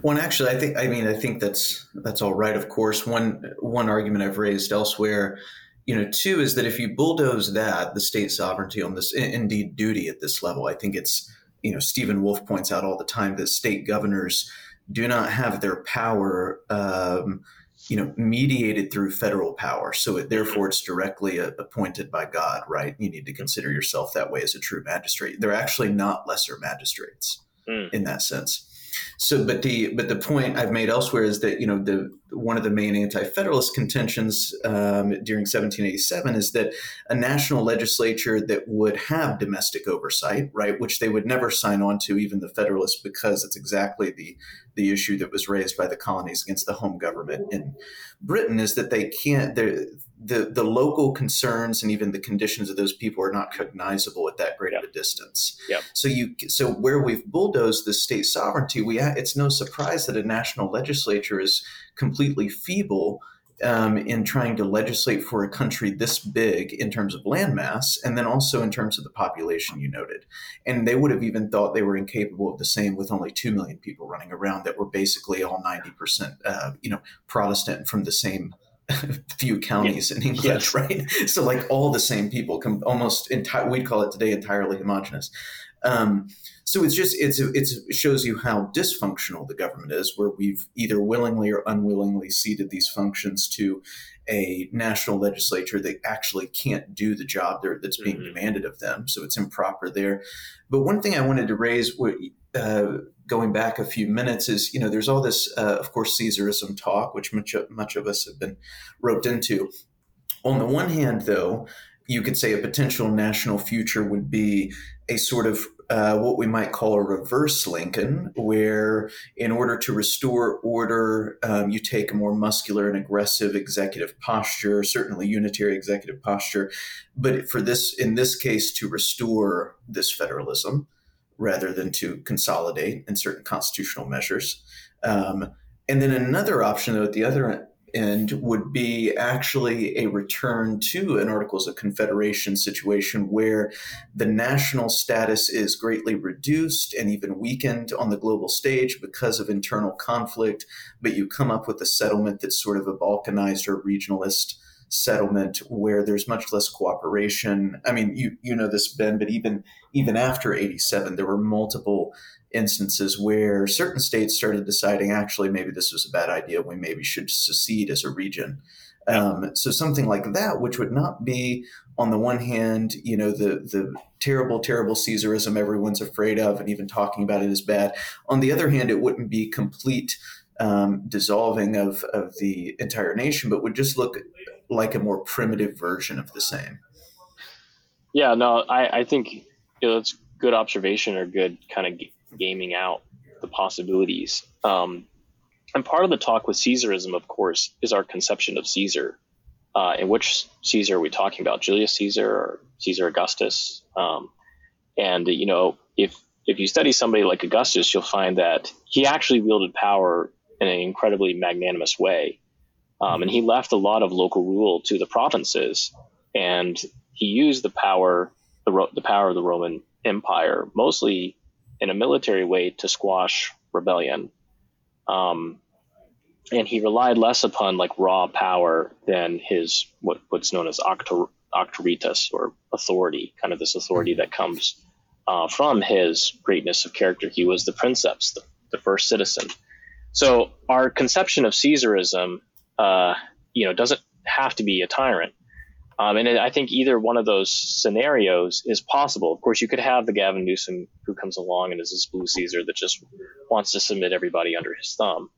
One actually, I think I mean I think that's that's all right. Of course, one one argument I've raised elsewhere, you know, two is that if you bulldoze that the state sovereignty on this indeed duty at this level, I think it's you know Stephen Wolfe points out all the time that state governors do not have their power. Um, you know, mediated through federal power. So it, therefore, it's directly a, appointed by God, right? You need to consider yourself that way as a true magistrate. They're actually not lesser magistrates mm. in that sense. So, but the but the point I've made elsewhere is that you know the one of the main anti-federalist contentions um, during 1787 is that a national legislature that would have domestic oversight, right, which they would never sign on to, even the Federalists, because it's exactly the the issue that was raised by the colonies against the home government in Britain, is that they can't the the local concerns and even the conditions of those people are not cognizable at that great of a distance. Yep. So you so where we've bulldozed the state sovereignty, we it's no surprise that a national legislature is completely feeble um, in trying to legislate for a country this big in terms of landmass and then also in terms of the population you noted. And they would have even thought they were incapable of the same with only 2 million people running around that were basically all 90%, uh, you know, Protestant from the same few counties in English, yes. right? So like all the same people, come almost entire. We'd call it today entirely homogenous. Um, so it's just it's it's it shows you how dysfunctional the government is, where we've either willingly or unwillingly ceded these functions to a national legislature that actually can't do the job that's being mm-hmm. demanded of them. So it's improper there. But one thing I wanted to raise, uh, going back a few minutes, is you know there's all this, uh, of course, Caesarism talk, which much much of us have been roped into. On the one hand, though, you could say a potential national future would be a sort of uh, what we might call a reverse Lincoln, where in order to restore order, um, you take a more muscular and aggressive executive posture, certainly unitary executive posture, but for this, in this case, to restore this federalism rather than to consolidate in certain constitutional measures. Um, and then another option, though, at the other and would be actually a return to an Articles of Confederation situation where the national status is greatly reduced and even weakened on the global stage because of internal conflict, but you come up with a settlement that's sort of a balkanized or regionalist settlement where there's much less cooperation. I mean, you you know this, Ben, but even even after 87, there were multiple instances where certain states started deciding actually maybe this was a bad idea we maybe should secede as a region Um, so something like that, which would not be on the one hand, you know, the the terrible, terrible Caesarism everyone's afraid of, and even talking about it is bad. On the other hand, it wouldn't be complete um, dissolving of of the entire nation, but would just look like a more primitive version of the same. Yeah, no, I, I think you know, that's good observation or good kind of gaming out the possibilities. Um, and part of the talk with Caesarism, of course, is our conception of Caesar. Uh, and which Caesar are we talking about? Julius Caesar or Caesar Augustus? Um, and you know, if if you study somebody like Augustus, you'll find that he actually wielded power in an incredibly magnanimous way, um, and he left a lot of local rule to the provinces, and he used the power the, the power of the Roman Empire mostly in a military way to squash rebellion. Um, and he relied less upon like raw power than his what, what's known as auctor, auctoritas or authority, kind of this authority that comes uh, from his greatness of character. He was the princeps, the, the first citizen. So our conception of Caesarism, uh, you know, doesn't have to be a tyrant. Um, and I think either one of those scenarios is possible. Of course, you could have the Gavin Newsom who comes along and is this blue Caesar that just wants to submit everybody under his thumb.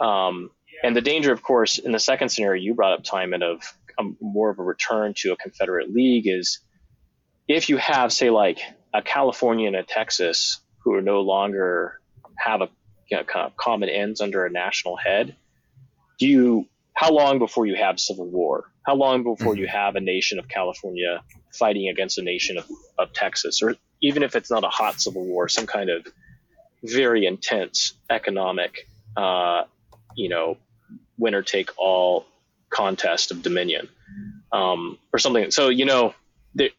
Um, and the danger, of course, in the second scenario you brought up, Timon, of um, more of a return to a Confederate League is if you have, say, like a California and a Texas who are no longer have a you know, kind of common ends under a national head, do you how long before you have civil war? How long before mm-hmm. you have a nation of California fighting against a nation of, of Texas, or even if it's not a hot civil war, some kind of very intense economic, uh, you know, winner take all contest of dominion, um, or something. So you know, there,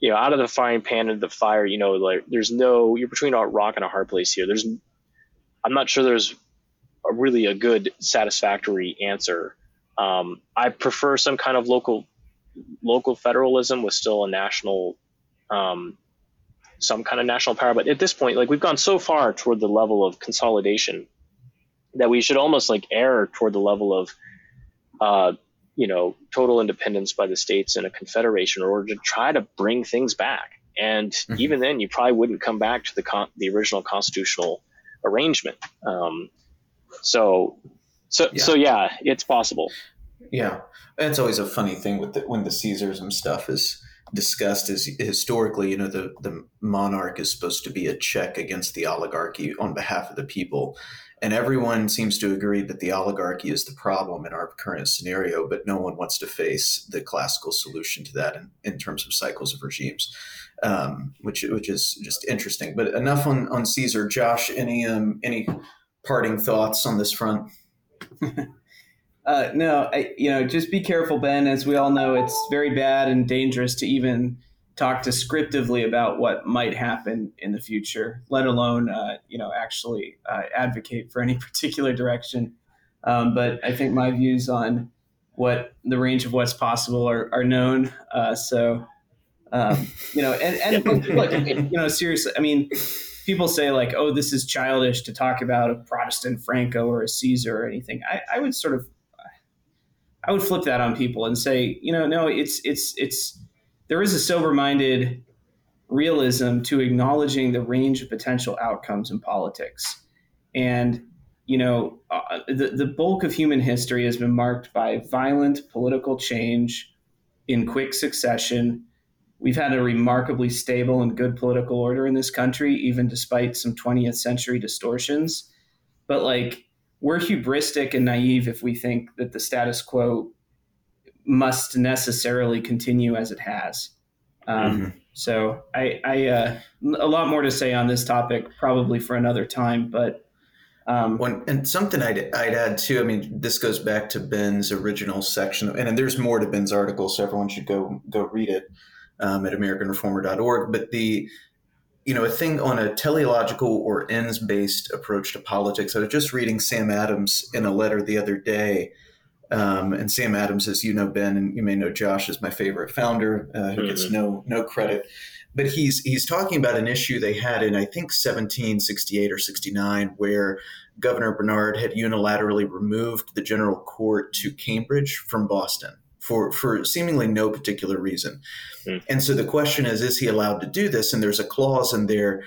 you know, out of the frying pan into the fire, you know, like there's no you're between a rock and a hard place here. There's, I'm not sure there's a really a good satisfactory answer. Um, I prefer some kind of local local federalism with still a national um, some kind of national power. But at this point, like we've gone so far toward the level of consolidation that we should almost like err toward the level of uh, you know total independence by the states in a confederation in order to try to bring things back. And mm-hmm. even then, you probably wouldn't come back to the con- the original constitutional arrangement. Um, so, so, yeah. so yeah, it's possible. Yeah, it's always a funny thing with the, when the Caesarism stuff is discussed. Is historically, you know, the the monarch is supposed to be a check against the oligarchy on behalf of the people, and everyone seems to agree that the oligarchy is the problem in our current scenario. But no one wants to face the classical solution to that in, in terms of cycles of regimes. Um, which which is just interesting. But enough on on Caesar. Josh, any um, any parting thoughts on this front? uh, no, I, you know, just be careful, Ben. As we all know, it's very bad and dangerous to even talk descriptively about what might happen in the future, let alone, uh, you know, actually uh, advocate for any particular direction. Um, but I think my views on what the range of what's possible are, are known. Uh, so, um, you know, and, and look, you know, seriously, I mean, people say like, "Oh, this is childish to talk about a Protestant Franco or a Caesar or anything." I, I would sort of, I would flip that on people and say, you know, no, it's it's it's there is a sober-minded realism to acknowledging the range of potential outcomes in politics, and you know, uh, the the bulk of human history has been marked by violent political change in quick succession We've had a remarkably stable and good political order in this country, even despite some 20th century distortions. But like, we're hubristic and naive if we think that the status quo must necessarily continue as it has. Um, mm-hmm. So I, I uh, a lot more to say on this topic, probably for another time. But um, One, and something I'd, I'd add too. I mean, this goes back to Ben's original section, and, and there's more to Ben's article, so everyone should go go read it um, at AmericanReformer.org. But the you know, a thing on a teleological or ends based approach to politics. I was just reading Sam Adams in a letter the other day. Um, and Sam Adams, as you know, Ben, and you may know Josh, is my favorite founder, uh, who mm-hmm. gets no no credit. But he's he's talking about an issue they had in I think 1768 or 69, where Governor Bernard had unilaterally removed the general court to Cambridge from Boston for, for seemingly no particular reason. Mm. And so the question is, is he allowed to do this? And there's a clause in there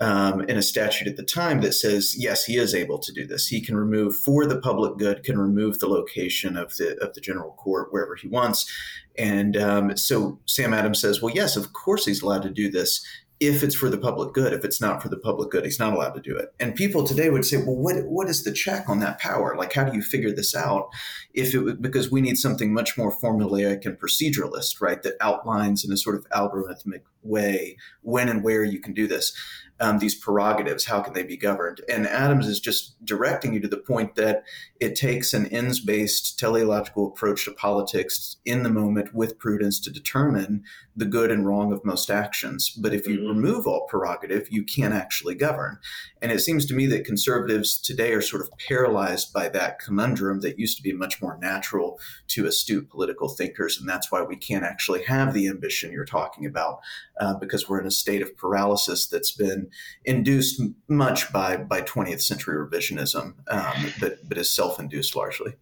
um, in a statute at the time that says, yes, he is able to do this. He can remove for the public good, can remove the location of the of the general court wherever he wants. And um, so Sam Adams says, well, yes, of course he's allowed to do this if it's for the public good. If it's not for the public good, he's not allowed to do it. And people today would say, well, what what is the check on that power? Like, how do you figure this out? If it because we need something much more formulaic and proceduralist, right? That outlines in a sort of algorithmic way when and where you can do this um, these prerogatives, how can they be governed? And Adams is just directing you to the point that it takes an ends based teleological approach to politics in the moment with prudence to determine the good and wrong of most actions. But if you mm-hmm. remove all prerogative, you can't actually govern. And it seems to me that conservatives today are sort of paralyzed by that conundrum that used to be much more natural to astute political thinkers. And that's why we can't actually have the ambition you're talking about, uh, because we're in a state of paralysis that's been induced much by, by 20th century revisionism, um, but, but is self induced largely.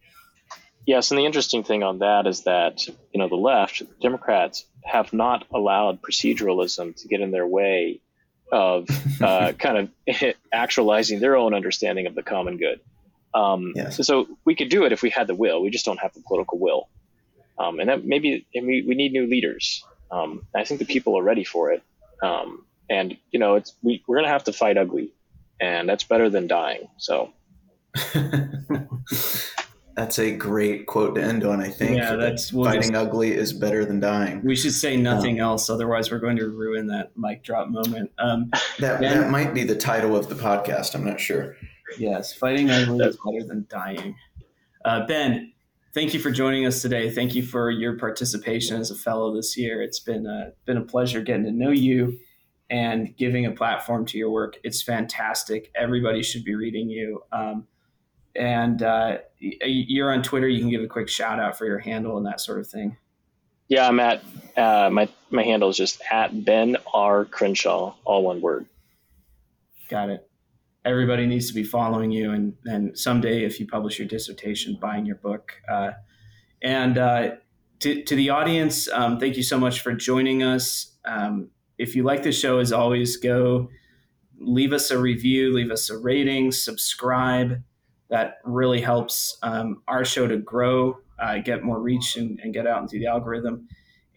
Yes, and the interesting thing on that is that you know the left, Democrats, have not allowed proceduralism to get in their way of uh, kind of actualizing their own understanding of the common good. Um, yes. So we could do it if we had the will. We just don't have the political will, um, and that maybe and we, we need new leaders. Um, I think the people are ready for it, um, and you know it's we, we're gonna have to fight ugly, and that's better than dying. So. That's a great quote to end on, I think. Yeah, that's we'll fighting just, ugly is better than dying. We should say nothing um, else, otherwise we're going to ruin that mic drop moment. Um, that ben, that might be the title of the podcast. I'm not sure. Yes, fighting ugly is better than dying. Uh, ben, thank you for joining us today. Thank you for your participation as a fellow this year. It's been a, been a pleasure getting to know you and giving a platform to your work. It's fantastic. Everybody should be reading you. Um, and uh, you're on Twitter. You can give a quick shout out for your handle and that sort of thing. Yeah, I'm at uh, my my handle is just at Ben R Crenshaw, all one word. Got it. Everybody needs to be following you, and and someday, if you publish your dissertation, buying your book. Uh, and uh, to to the audience, um, thank you so much for joining us. Um, if you like the show, as always, go leave us a review, leave us a rating, subscribe that really helps um, our show to grow, uh, get more reach, and, and, get out into the algorithm.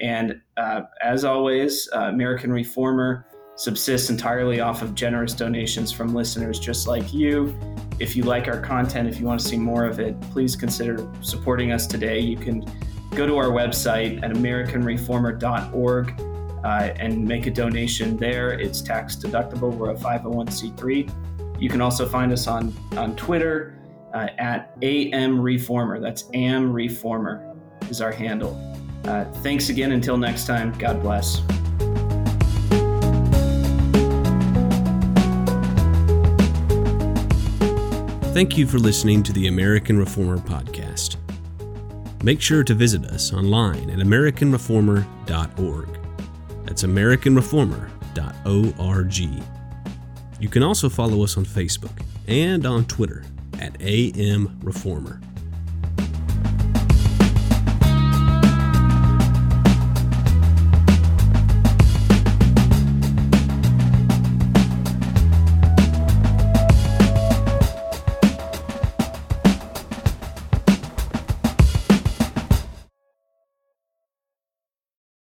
And uh, as always, uh, American Reformer subsists entirely off of generous donations from listeners just like you. If you like our content, if you want to see more of it, please consider supporting us today. You can go to our website at AmericanReformer.org uh, and make a donation there. It's tax deductible. We're a 501c3. You can also find us on, on Twitter uh, at AM Reformer. That's AM Reformer is our handle. Uh, thanks again. Until next time, God bless. Thank you for listening to the American Reformer Podcast. Make sure to visit us online at AmericanReformer.org. That's AmericanReformer.org. You can also follow us on Facebook and on Twitter at AM Reformer.